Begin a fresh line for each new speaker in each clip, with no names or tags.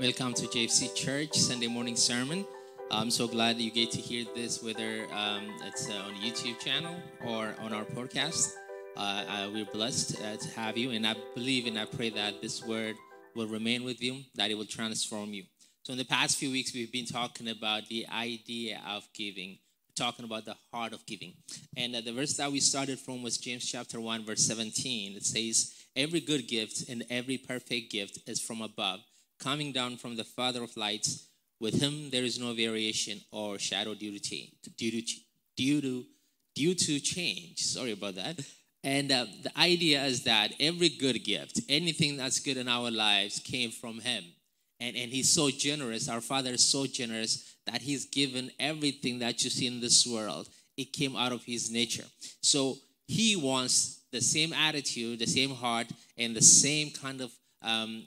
Welcome to JFC Church Sunday morning sermon. I'm so glad you get to hear this, whether um, it's uh, on YouTube channel or on our podcast. Uh, uh, we're blessed uh, to have you, and I believe and I pray that this word will remain with you, that it will transform you. So, in the past few weeks, we've been talking about the idea of giving, talking about the heart of giving. And uh, the verse that we started from was James chapter 1, verse 17. It says, Every good gift and every perfect gift is from above coming down from the Father of lights. With him there is no variation or shadow due to change, due to due to due to change. Sorry about that. And uh, the idea is that every good gift, anything that's good in our lives, came from Him. And, and He's so generous. Our Father is so generous that He's given everything that you see in this world. It came out of His nature. So He wants the same attitude, the same heart, and the same kind of um,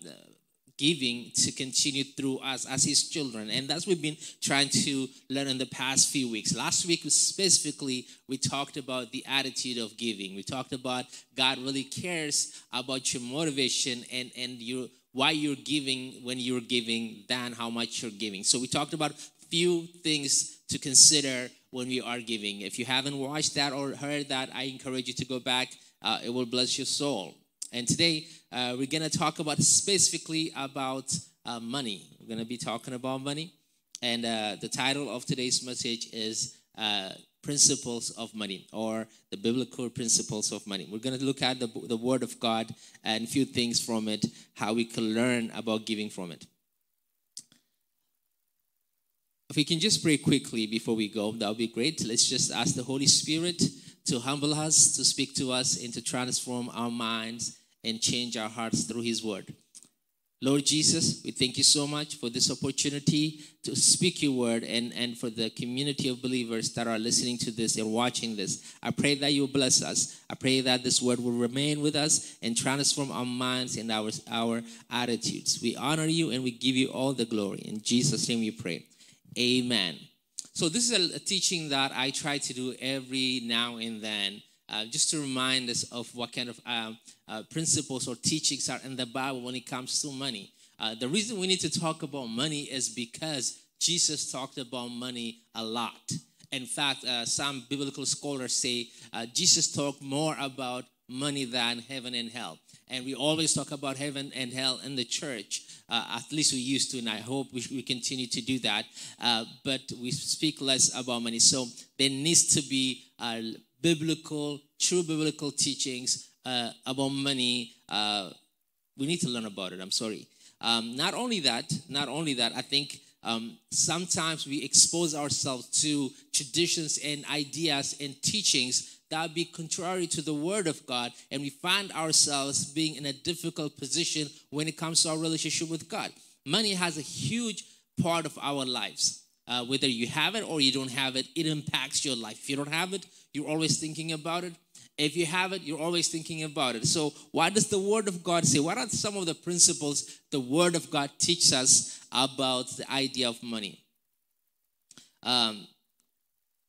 giving to continue through us as his children. And that's what we've been trying to learn in the past few weeks. Last week specifically we talked about the attitude of giving. We talked about god really cares about your motivation and and your why you're giving when you're giving than how much you're giving. So we talked about few things to consider when we are giving. If you haven't watched that or heard that i encourage you to go back. Uh, it will bless your soul and today uh, we're going to talk about specifically about uh, money. We're going to be talking about money. And uh, the title of today's message is uh, Principles of Money or the Biblical Principles of Money. We're going to look at the, the Word of God and a few things from it, how we can learn about giving from it. If we can just pray quickly before we go, that would be great. Let's just ask the Holy Spirit to humble us, to speak to us, and to transform our minds and change our hearts through His Word. Lord Jesus, we thank you so much for this opportunity to speak your word and, and for the community of believers that are listening to this and watching this. I pray that you bless us. I pray that this word will remain with us and transform our minds and our, our attitudes. We honor you and we give you all the glory. In Jesus' name we pray. Amen. So, this is a, a teaching that I try to do every now and then uh, just to remind us of what kind of uh, uh, principles or teachings are in the Bible when it comes to money. Uh, the reason we need to talk about money is because Jesus talked about money a lot. In fact, uh, some biblical scholars say uh, Jesus talked more about money than heaven and hell. And we always talk about heaven and hell in the church. Uh, at least we used to, and I hope we, we continue to do that. Uh, but we speak less about money. So there needs to be biblical, true biblical teachings uh, about money. Uh, we need to learn about it. I'm sorry. Um, not only that, not only that, I think um, sometimes we expose ourselves to traditions and ideas and teachings that be contrary to the word of God, and we find ourselves being in a difficult position when it comes to our relationship with God. Money has a huge part of our lives. Uh, whether you have it or you don't have it, it impacts your life. If you don't have it, you're always thinking about it. If you have it, you're always thinking about it. So, what does the Word of God say? What are some of the principles the Word of God teaches us about the idea of money? Um,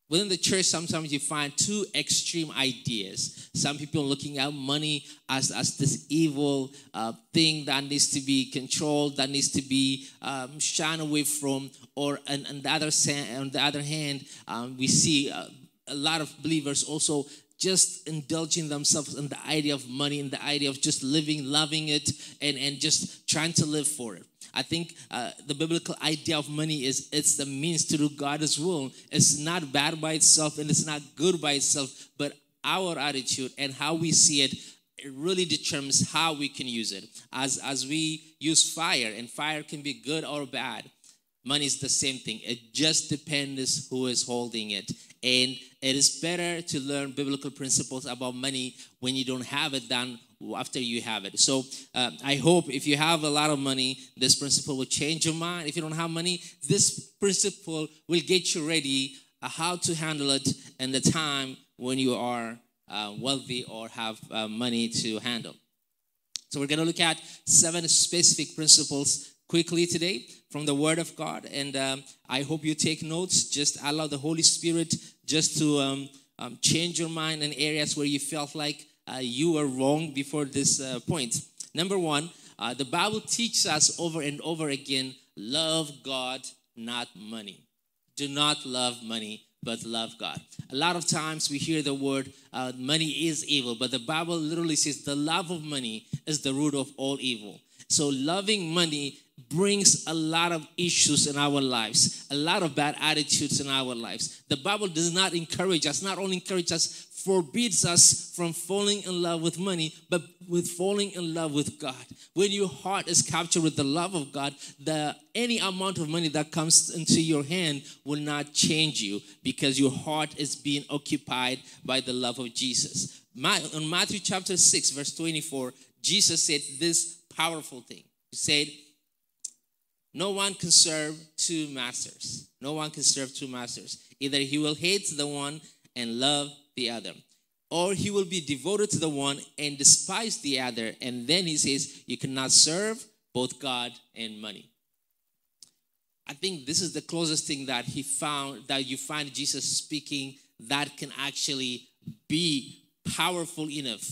within the church, sometimes you find two extreme ideas. Some people are looking at money as, as this evil uh, thing that needs to be controlled, that needs to be um, shunned away from. Or on, on, the, other, on the other hand, um, we see uh, a lot of believers also just indulging themselves in the idea of money and the idea of just living, loving it, and, and just trying to live for it. I think uh, the biblical idea of money is it's the means to do God's will. It's not bad by itself and it's not good by itself, but our attitude and how we see it it really determines how we can use it. As as we use fire, and fire can be good or bad. Money is the same thing. It just depends who is holding it. And it is better to learn biblical principles about money when you don't have it than after you have it. So uh, I hope if you have a lot of money, this principle will change your mind. If you don't have money, this principle will get you ready uh, how to handle it in the time when you are uh, wealthy or have uh, money to handle. So we're going to look at seven specific principles quickly today from the Word of God. And um, I hope you take notes. Just allow the Holy Spirit just to um, um, change your mind in areas where you felt like uh, you were wrong before this uh, point. Number one, uh, the Bible teaches us over and over again love God, not money. Do not love money, but love God. A lot of times we hear the word uh, money is evil, but the Bible literally says the love of money is the root of all evil. So loving money brings a lot of issues in our lives, a lot of bad attitudes in our lives. The Bible does not encourage us, not only encourage us, forbids us from falling in love with money, but with falling in love with God. When your heart is captured with the love of God, the any amount of money that comes into your hand will not change you because your heart is being occupied by the love of Jesus. My, on Matthew chapter 6, verse 24, Jesus said this powerful thing. He said, No one can serve two masters. No one can serve two masters. Either he will hate the one and love the other, or he will be devoted to the one and despise the other. And then he says, You cannot serve both God and money. I think this is the closest thing that he found that you find Jesus speaking that can actually be powerful enough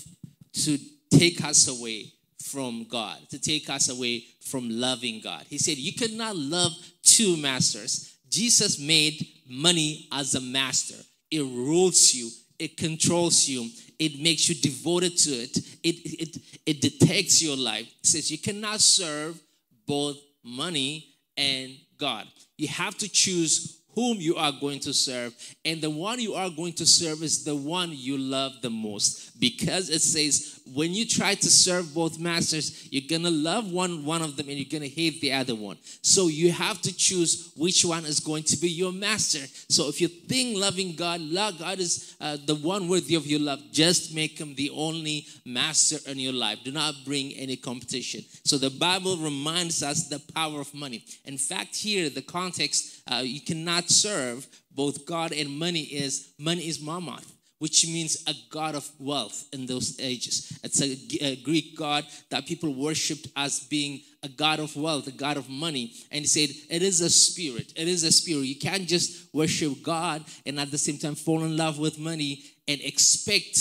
to take us away from God, to take us away from loving God. He said, You cannot love two masters. Jesus made money as a master, it rules you, it controls you, it makes you devoted to it, it, it, it detects your life. It says, You cannot serve both money and God. You have to choose whom you are going to serve. And the one you are going to serve is the one you love the most. Because it says, when you try to serve both masters, you're gonna love one, one of them and you're gonna hate the other one. So you have to choose which one is going to be your master. So if you think loving God, love God is uh, the one worthy of your love, just make him the only master in your life. Do not bring any competition. So the Bible reminds us the power of money. In fact, here the context, uh, you cannot serve both God and money is money is mammon which means a god of wealth in those ages. It's a, a, Greek god that people worshipped as being a god of wealth, a god of money. And he said, It is a spirit. It is a spirit. You can't just worship God and at the same time fall in love with money and expect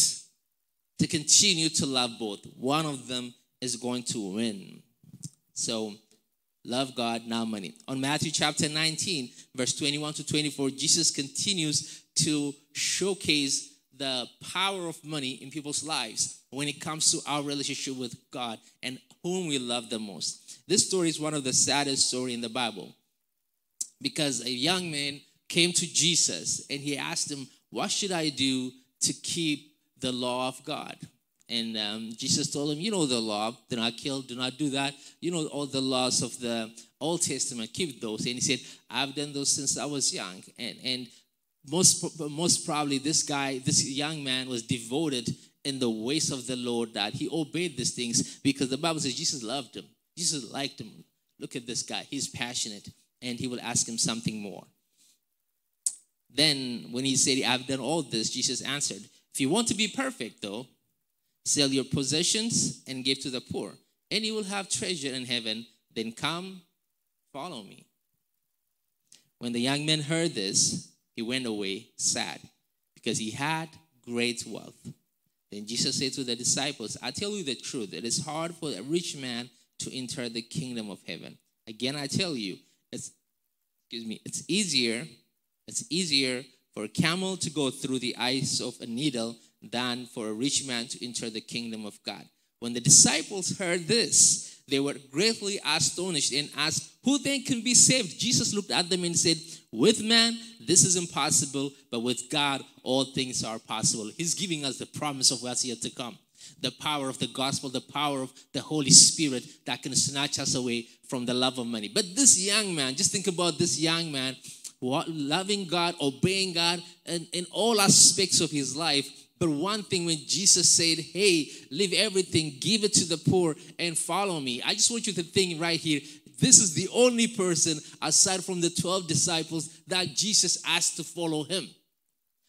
to continue to love both. One of them is going to win. So, love God, not money. On Matthew chapter 19, verse 21 to 24, Jesus continues to showcase the power of money in people's lives when it comes to our relationship with God and whom we love the most. This story is one of the saddest story in the Bible because a young man came to Jesus and he asked him, "What should I do to keep the law of God?" And um, Jesus told him, "You know the law: do not kill, do not do that. You know all the laws of the Old Testament. Keep those." And he said, "I've done those since I was young." And and most, most probably this guy, this young man was devoted in the ways of the Lord that he obeyed these things because the Bible says Jesus loved him. Jesus liked him. Look at this guy. He's passionate and he will ask him something more. Then, when he said, I've done all this, Jesus answered, If you want to be perfect, though, sell your possessions and give to the poor, and you will have treasure in heaven. Then come, follow me. When the young man heard this, he went away sad because he had great wealth. Then Jesus said to the disciples, I tell you the truth, it is hard for a rich man to enter the kingdom of heaven. Again, I tell you, it's excuse me, it's easier, it's easier for a camel to go through the eyes of a needle than for a rich man to enter the kingdom of God. When the disciples heard this, they were greatly astonished and asked, Who then can be saved? Jesus looked at them and said, With man, this is impossible, but with God, all things are possible. He's giving us the promise of what's yet to come the power of the gospel, the power of the Holy Spirit that can snatch us away from the love of money. But this young man, just think about this young man loving God, obeying God, and in all aspects of his life. But one thing when Jesus said, Hey, leave everything, give it to the poor, and follow me. I just want you to think right here this is the only person aside from the 12 disciples that Jesus asked to follow him.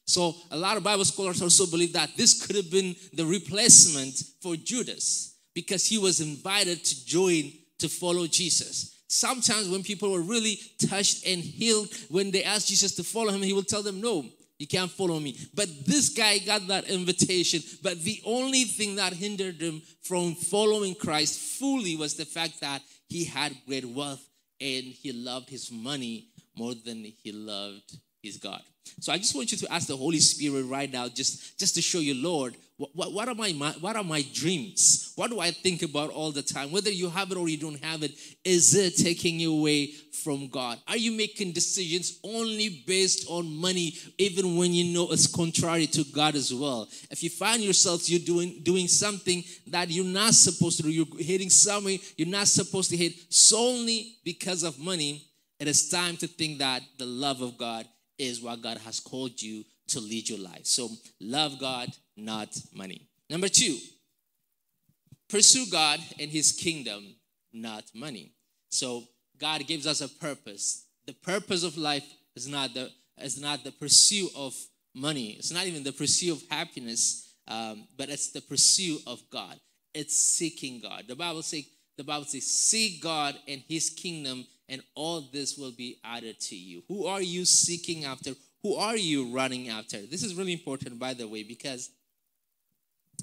So a lot of Bible scholars also believe that this could have been the replacement for Judas because he was invited to join to follow Jesus. Sometimes when people were really touched and healed, when they asked Jesus to follow him, he would tell them, No, You can't follow me. But this guy got that invitation. But the only thing that hindered him from following Christ fully was the fact that he had great wealth and he loved his money more than he loved his God. So I just want you to ask the Holy Spirit right now, just, just to show you, Lord, what, what, are my, what are my dreams? What do I think about all the time? Whether you have it or you don't have it, is it taking you away from God? Are you making decisions only based on money, even when you know it's contrary to God as well? If you find yourself you're doing doing something that you're not supposed to do, you're hitting somewhere you're not supposed to hit solely because of money, it is time to think that the love of God is what God has called you to lead your life. So love God, not money. Number two, pursue God and his kingdom, not money. So God gives us a purpose. The purpose of life is not the is not the pursuit of money. It's not even the pursuit of happiness, um, but it's the pursuit of God. It's seeking God. The Bible says the Bible says, "Seek God and His kingdom, and all this will be added to you." Who are you seeking after? Who are you running after? This is really important, by the way, because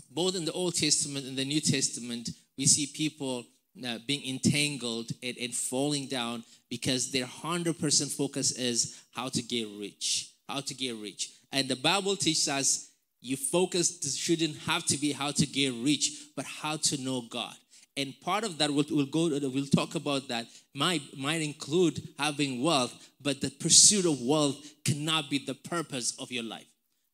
both in the Old Testament and the New Testament, we see people uh, being entangled and, and falling down because their 100% focus is how to get rich. How to get rich. And the Bible teaches us your focus shouldn't have to be how to get rich, but how to know God. And part of that, we'll, we'll go, we'll talk about that, might, might include having wealth, but the pursuit of wealth cannot be the purpose of your life.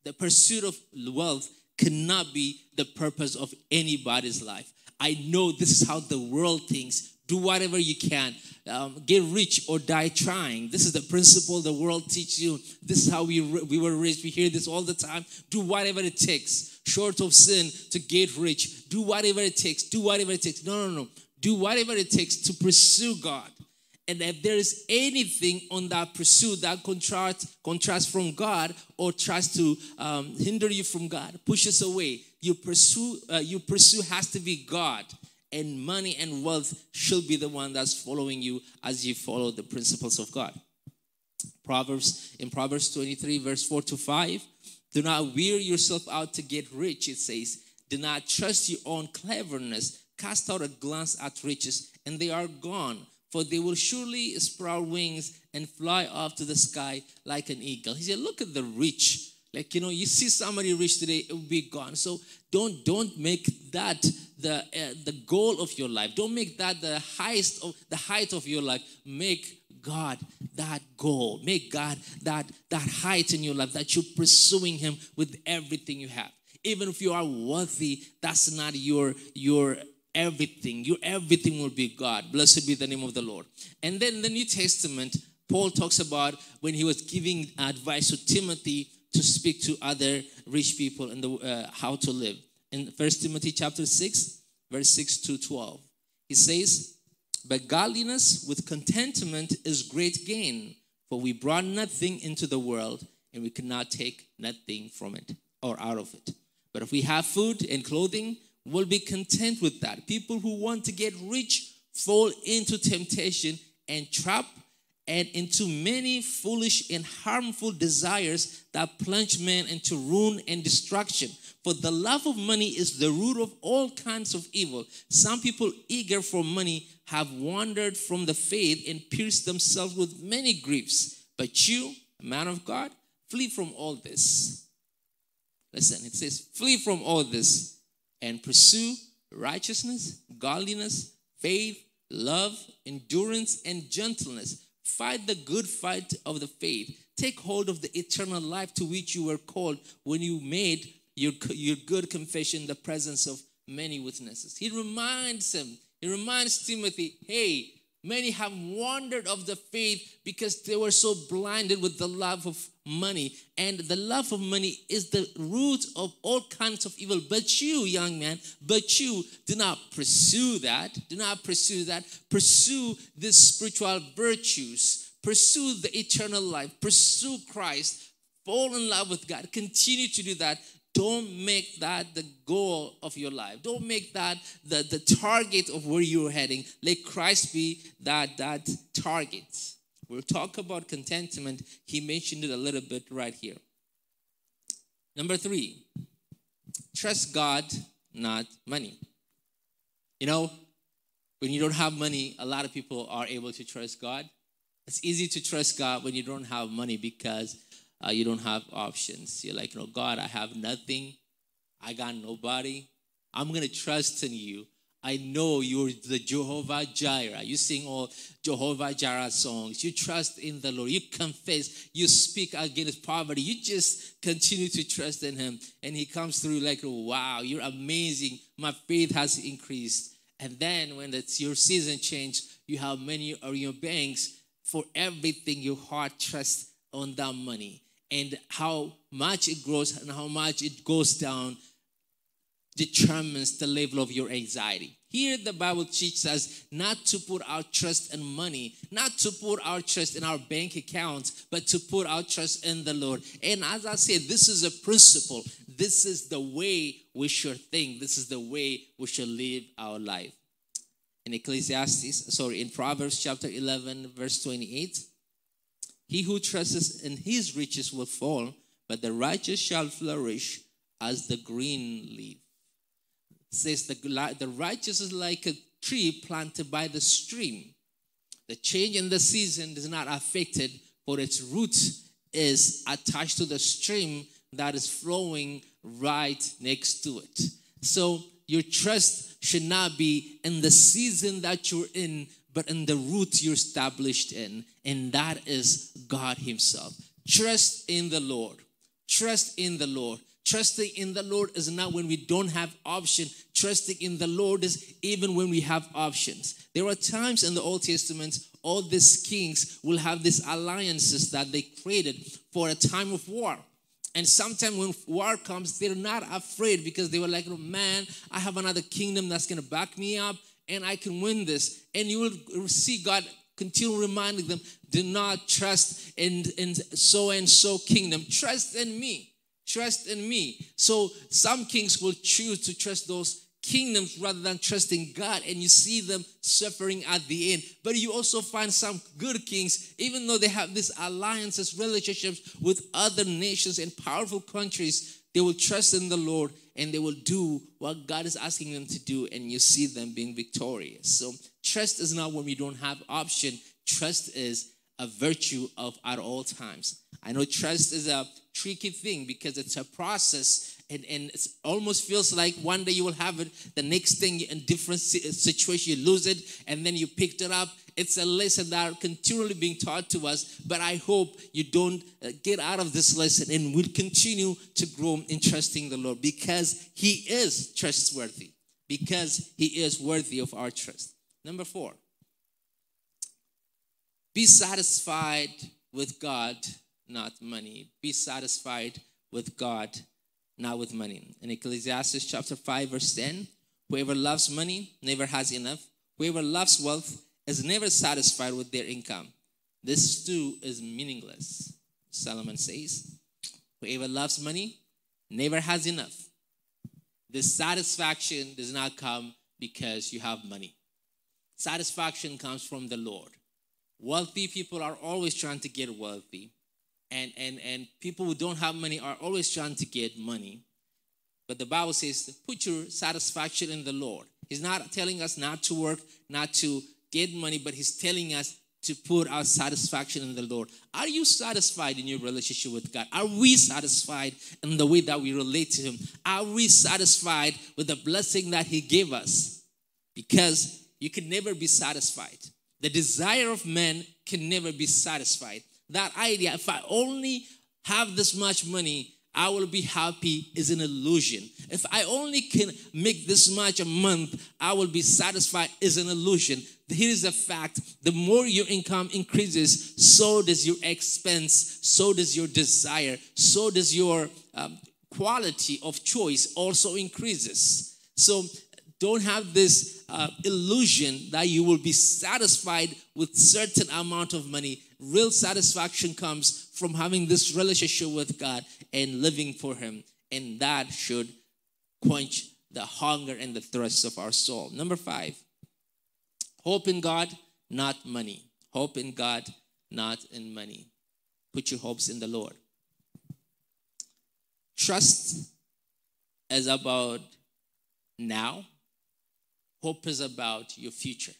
The pursuit of wealth cannot be the purpose of anybody's life. I know this is how the world thinks. Do whatever you can. Um, get rich or die trying. This is the principle the world teaches you. This is how we, we were raised. We hear this all the time. Do whatever it takes, short of sin, to get rich. Do whatever it takes. Do whatever it takes. No, no, no. Do whatever it takes to pursue God. And if there is anything on that pursuit that contrasts, contrasts from God or tries to um, hinder you from God, pushes away, you pursue, uh, you pursue has to be God. And money and wealth should be the one that's following you as you follow the principles of God. Proverbs, in Proverbs 23, verse 4 to 5, do not wear yourself out to get rich, it says. Do not trust your own cleverness. Cast out a glance at riches, and they are gone for they will surely sprout wings and fly off to the sky like an eagle. He said, Look at the rich. Like, you know, you see somebody rich today, it will be gone. So don't don't make that the uh, the goal of your life. Don't make that the highest of the height of your life. Make God that goal. Make God that that height in your life that you're pursuing him with everything you have. Even if you are worthy, that's not your your everything. Your everything will be God. Blessed be the name of the Lord. And then the New Testament, Paul talks about when he was giving advice to Timothy to speak to other rich people and uh, how to live. In First Timothy chapter 6, verse 6 to 12, he says, But godliness with contentment is great gain, for we brought nothing into the world, and we cannot take nothing from it or out of it. But if we have food and clothing, we'll be content with that. People who want to get rich fall into temptation and trap and into many foolish and harmful desires that plunge men into ruin and destruction. For the love of money is the root of all kinds of evil. Some people eager for money have wandered from the faith and pierced themselves with many griefs. But you, man of God, flee from all this. Listen, it says, flee from all this and pursue righteousness, godliness, faith, love, endurance, and gentleness. Fight the good fight of the faith. Take hold of the eternal life to which you were called when you made your, your good confession in the presence of many witnesses. He reminds him, he reminds Timothy, hey, Many have wandered of the faith because they were so blinded with the love of money. And the love of money is the root of all kinds of evil. But you, young man, but you do not pursue that. Do not pursue that. Pursue these spiritual virtues. Pursue the eternal life. Pursue Christ. Fall in love with God. Continue to do that don't make that the goal of your life. Don't make that the, the target of where you're heading. Let Christ be that, that target. We'll talk about contentment. He mentioned it a little bit right here. Number three, trust God, not money. You know, when you don't have money, a lot of people are able to trust God. It's easy to trust God when you don't have money because uh, you don't have options. You're like, you know, God, I have nothing. I got nobody. I'm going to trust in you. I know you're the Jehovah Jireh. You sing all Jehovah Jireh songs. You trust in the Lord. You confess. You speak against poverty. You just continue to trust in Him. And He comes through like, wow, you're amazing. My faith has increased. And then when it's your season change, you have money or your banks for everything your heart trusts on that money. And how much it grows and how much it goes down determines the level of your anxiety. Here, the Bible teaches us not to put our trust in money, not to put our trust in our bank accounts, but to put our trust in the Lord. And as I said, this is a principle. This is the way we should think. This is the way we should live our life. In Ecclesiastes, sorry, in Proverbs chapter 11, verse 28, he who trusts in his riches will fall, but the righteous shall flourish as the green leaf says the, the righteous is like a tree planted by the stream. The change in the season is not affected, for its root is attached to the stream that is flowing right next to it. So your trust should not be in the season that you're in, but in the root you're established in, and that is God Himself. Trust in the Lord. Trust in the Lord. Trusting in the Lord is not when we don't have option. Trusting in the Lord is even when we have options. There are times in the Old Testament, all these kings will have these alliances that they created for a time of war. And sometimes when war comes, they're not afraid because they were like, oh, man, I have another kingdom that's going to back me up and I can win this. And you will see God continue reminding them, do not trust in, in so and so kingdom. Trust in me. Trust in me. So some kings will choose to trust those kingdoms rather than trusting God, and you see them suffering at the end. But you also find some good kings, even though they have these alliances, relationships with other nations and powerful countries, they will trust in the Lord and they will do what God is asking them to do, and you see them being victorious. So trust is not when we don't have option. Trust is a virtue of at all times. I know trust is a tricky thing because it's a process and, and it almost feels like one day you will have it, the next thing in different situation you lose it, and then you picked it up. It's a lesson that are continually being taught to us, but I hope you don't uh, get out of this lesson and will continue to grow in trusting the Lord because He is trustworthy, because He is worthy of our trust. Number four, be satisfied with God not money. Be satisfied with God, not with money. In Ecclesiastes chapter 5, verse 10, whoever loves money never has enough. Whoever loves wealth is never satisfied with their income. This too is meaningless. Solomon says, whoever loves money never has enough. This satisfaction does not come because you have money. Satisfaction comes from the Lord. Wealthy people are always trying to get wealthy and and and people who don't have money are always trying to get money. But the bible says put your satisfaction in the lord. He's not telling us not to work not to get money but he's telling us to put our satisfaction in the lord. Are you satisfied in your relationship with god? Are we satisfied in the way that we relate to him? Are we satisfied with the blessing that he gave us? Because you can never be satisfied. The desire of man can never be satisfied that idea, if I only have this much money, I will be happy is an illusion. If I only can make this much a month, I will be satisfied is an illusion. Here is a fact the more your income increases, so does your expense, so does your desire, so does your um, quality of choice also increases. So don't have this uh, illusion that you will be satisfied with certain amount of money real satisfaction comes from having this relationship with God and living for Him. And that should quench the hunger and the thirst of our soul. Number five, hope in God, not money. Hope in God, not in money. Put your hopes in the Lord. Trust is about now, hope is about your future.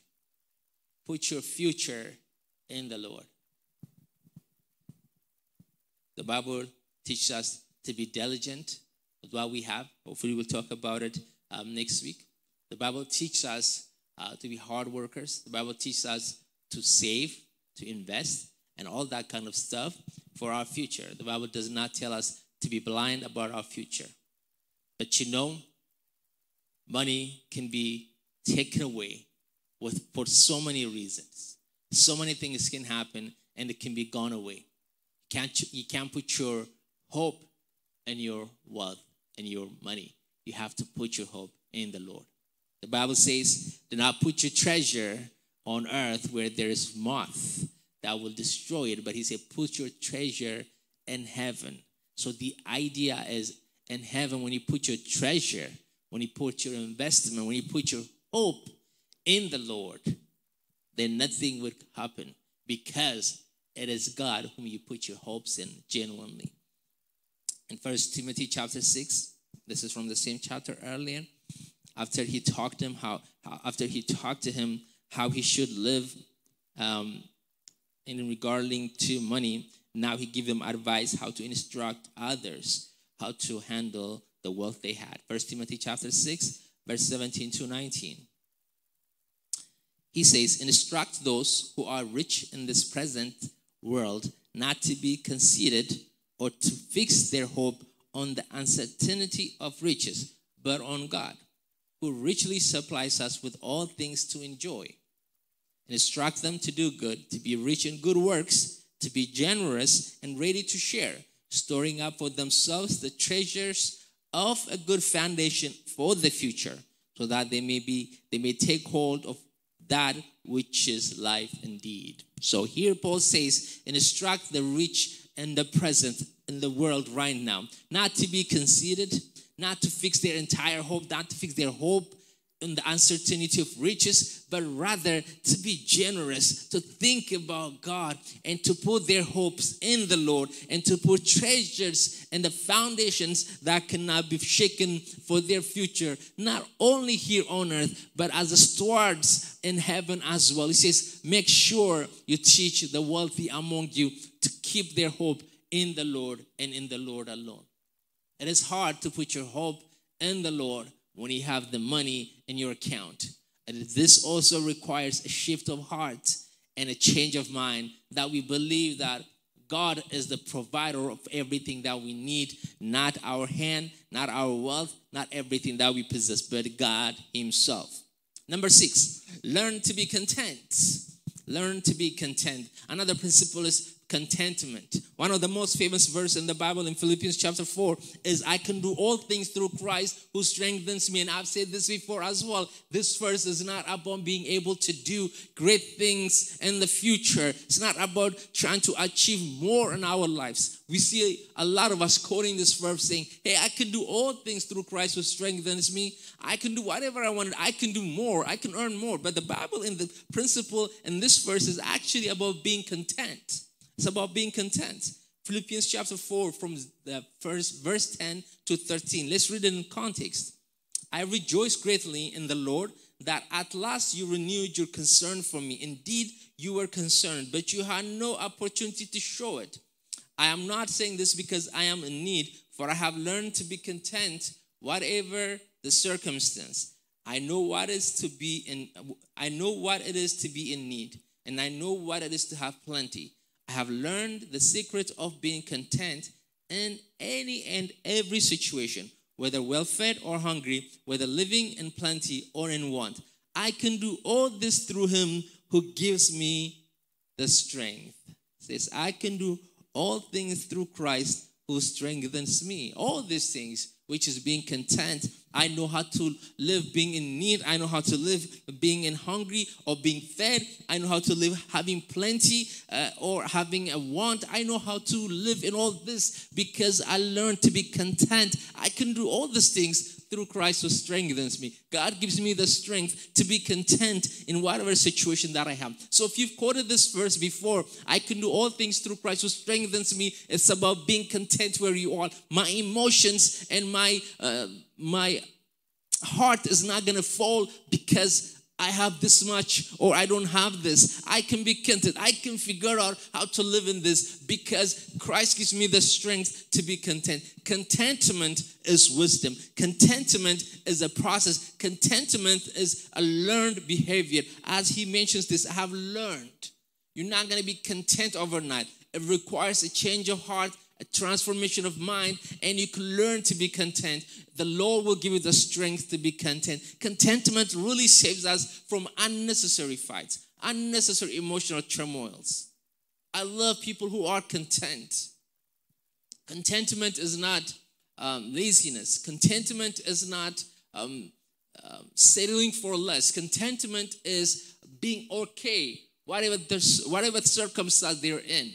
Put your future in the Lord. The Bible teaches us to be diligent with what we have. Hopefully, we'll talk about it um, next week. The Bible teaches us uh, to be hard workers. The Bible teaches us to save, to invest, and all that kind of stuff for our future. The Bible does not tell us to be blind about our future. But you know, money can be taken away with, for so many reasons. So many things can happen and it can be gone away. You can't, you can't put your hope in your wealth and your money. You have to put your hope in the Lord. The Bible says, do not put your treasure on earth where there is moth that will destroy it. But he said, put your treasure in heaven. So the idea is in heaven, when you put your treasure, when you put your investment, when you put your hope in the Lord, then nothing would happen because it is God whom you put your hopes in genuinely. In First Timothy chapter 6, this is from the same chapter earlier, after he talked to him how, how after he talked to him how he should live um, in regarding to money, now he give them advice how to instruct others how to handle the wealth they had. First Timothy chapter 6, verse 17 to 19. He says, Instruct those who are rich in this present world not to be conceited or to fix their hope on the uncertainty of riches, but on God, who richly supplies us with all things to enjoy. Instruct them to do good, to be rich in good works, to be generous and ready to share, storing up for themselves the treasures of a good foundation for the future, so that they may be they may take hold of that which is life indeed. So here Paul says, instruct the rich and the present in the world right now, not to be conceited, not to fix their entire hope, not to fix their hope in the uncertainty of riches, but rather to be generous, to think about God and to put their hopes in the Lord and to put treasures and the foundations that cannot be shaken for their future, not only here on earth, but as stewards in heaven as well. He says, make sure you teach the wealthy among you to keep their hope in the Lord and in the Lord alone. It is hard to put your hope in the Lord when you have the money in your account. And this also requires a shift of heart and a change of mind that we believe that God is the provider of everything that we need, not our hand, not our wealth, not everything that we possess, but God Himself. Number six, learn to be content. Learn to be content. Another principle is contentment. One of the most famous verse in the Bible in Philippians chapter 4 is I can do all things through Christ who strengthens me. And I've said this before as well. This verse is not about being able to do great things in the future. It's not about trying to achieve more in our lives. We see a lot of us quoting this verse saying, Hey, I can do all things through Christ who strengthens me. I can do whatever I want. I can do more. I can earn more. But the Bible in the principle in this verse is actually about being content. It's about being content. Philippians chapter 4, from the first verse 10 to 13. Let's read it in context. I rejoice greatly in the Lord that at last you renewed your concern for me. Indeed, you were concerned, but you had no opportunity to show it. I am not saying this because I am in need, for I have learned to be content, whatever the circumstance. I know what is to be in I know what it is to be in need, and I know what it is to have plenty. I have learned the secret of being content in any and every situation, whether well fed or hungry, whether living in plenty or in want. I can do all this through him who gives me the strength. It says, I can do all things through Christ who strengthens me. All these things, which is being content, I know how to live being in need. I know how to live being in hungry or being fed. I know how to live having plenty uh, or having a want. I know how to live in all this because I learned to be content. I can do all these things through Christ who strengthens me. God gives me the strength to be content in whatever situation that I have. So if you've quoted this verse before, I can do all things through Christ who strengthens me. It's about being content where you are. My emotions and my uh, my heart is not going to fall because I have this much or I don't have this. I can be content. I can figure out how to live in this because Christ gives me the strength to be content. Contentment is wisdom. Contentment is a process. Contentment is a learned behavior. As he mentions this, I have learned. You're not going to be content overnight. It requires a change of heart, a transformation of mind, and you can learn to be content. The Lord will give you the strength to be content. Contentment really saves us from unnecessary fights, unnecessary emotional turmoils. I love people who are content. Contentment is not um, laziness, contentment is not um, uh, settling for less. Contentment is being okay, whatever, whatever circumstance they're in.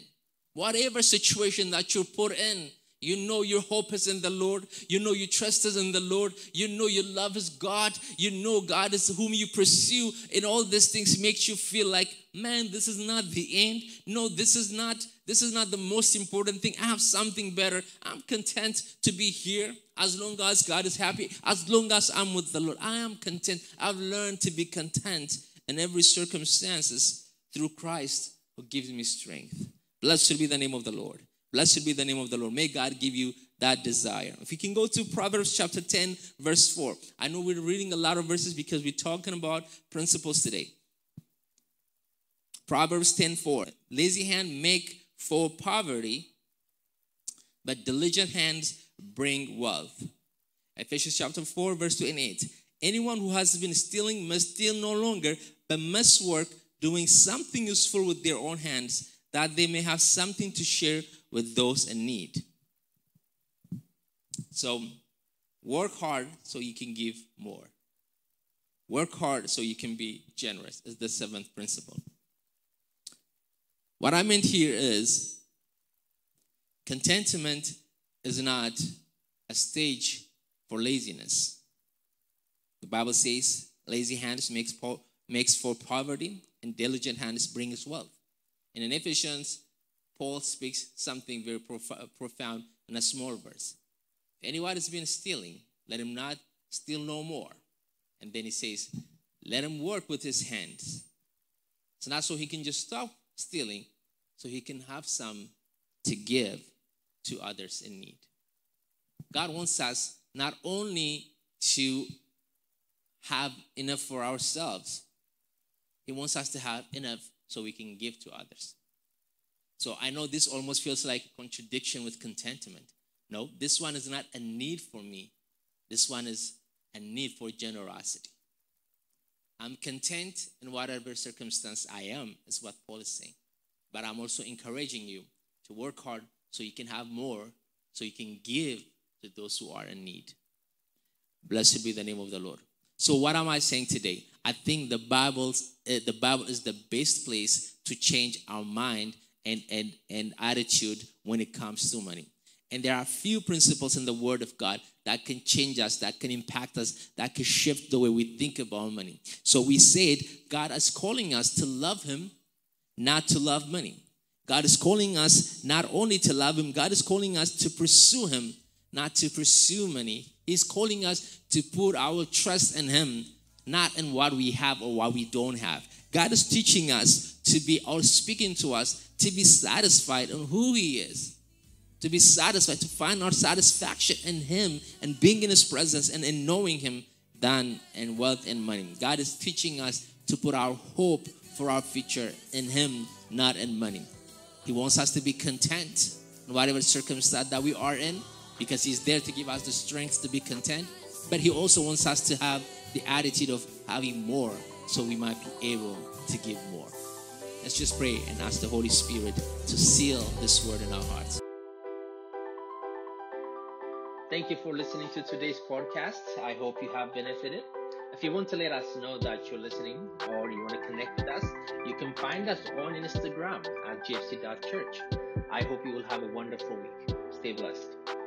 Whatever situation that you're put in, you know your hope is in the Lord. You know your trust is in the Lord. You know your love is God. You know God is whom you pursue. And all these things makes you feel like, man, this is not the end. No, this is not, this is not the most important thing. I have something better. I'm content to be here as long as God is happy, as long as I'm with the Lord. I am content. I've learned to be content in every circumstances through Christ who gives me strength. Blessed be the name of the Lord. Blessed be the name of the Lord. May God give you that desire. If you can go to Proverbs chapter 10, verse 4. I know we're reading a lot of verses because we're talking about principles today. Proverbs 10 4. Lazy hand make for poverty, but diligent hands bring wealth. Ephesians chapter 4, verse 2 and 8. Anyone who has been stealing must steal no longer, but must work, doing something useful with their own hands that they may have something to share with those in need. So, work hard so you can give more. Work hard so you can be generous, is the seventh principle. What I meant here is contentment is not a stage for laziness. The Bible says, lazy hands makes, po- makes for poverty, and diligent hands brings wealth. And in Ephesians, Paul speaks something very prof- uh, profound in a small verse. If anyone has been stealing, let him not steal no more. And then he says, let him work with his hands. It's not so he can just stop stealing, so he can have some to give to others in need. God wants us not only to have enough for ourselves, He wants us to have enough so we can give to others. So I know this almost feels like a contradiction with contentment. No, this one is not a need for me. This one is a need for generosity. I'm content in whatever circumstance I am, is what Paul is saying. But I'm also encouraging you to work hard so you can have more, so you can give to those who are in need. Blessed be the name of the Lord. So, what am I saying today? I think the Bible's uh, the Bible is the best place to change our mind and, and, and attitude when it comes to money. And there are few principles in the Word of God that can change us, that can impact us, that can shift the way we think about money. So we said God is calling us to love Him, not to love money. God is calling us not only to love Him, God is calling us to pursue Him, not to pursue money. He's calling us to put our trust in Him, not in what we have or what we don't have. God is teaching us to be, or speaking to us, to be satisfied in who He is. To be satisfied, to find our satisfaction in Him and being in His presence and in knowing Him than in wealth and money. God is teaching us to put our hope for our future in Him, not in money. He wants us to be content in whatever circumstance that we are in because He's there to give us the strength to be content. But He also wants us to have the attitude of having more so we might be able to give more. Let's just pray and ask the Holy Spirit to seal this word in our hearts. Thank you for listening to today's podcast. I hope you have benefited. If you want to let us know that you're listening or you want to connect with us, you can find us on Instagram at gfc.church. I hope you will have a wonderful week. Stay blessed.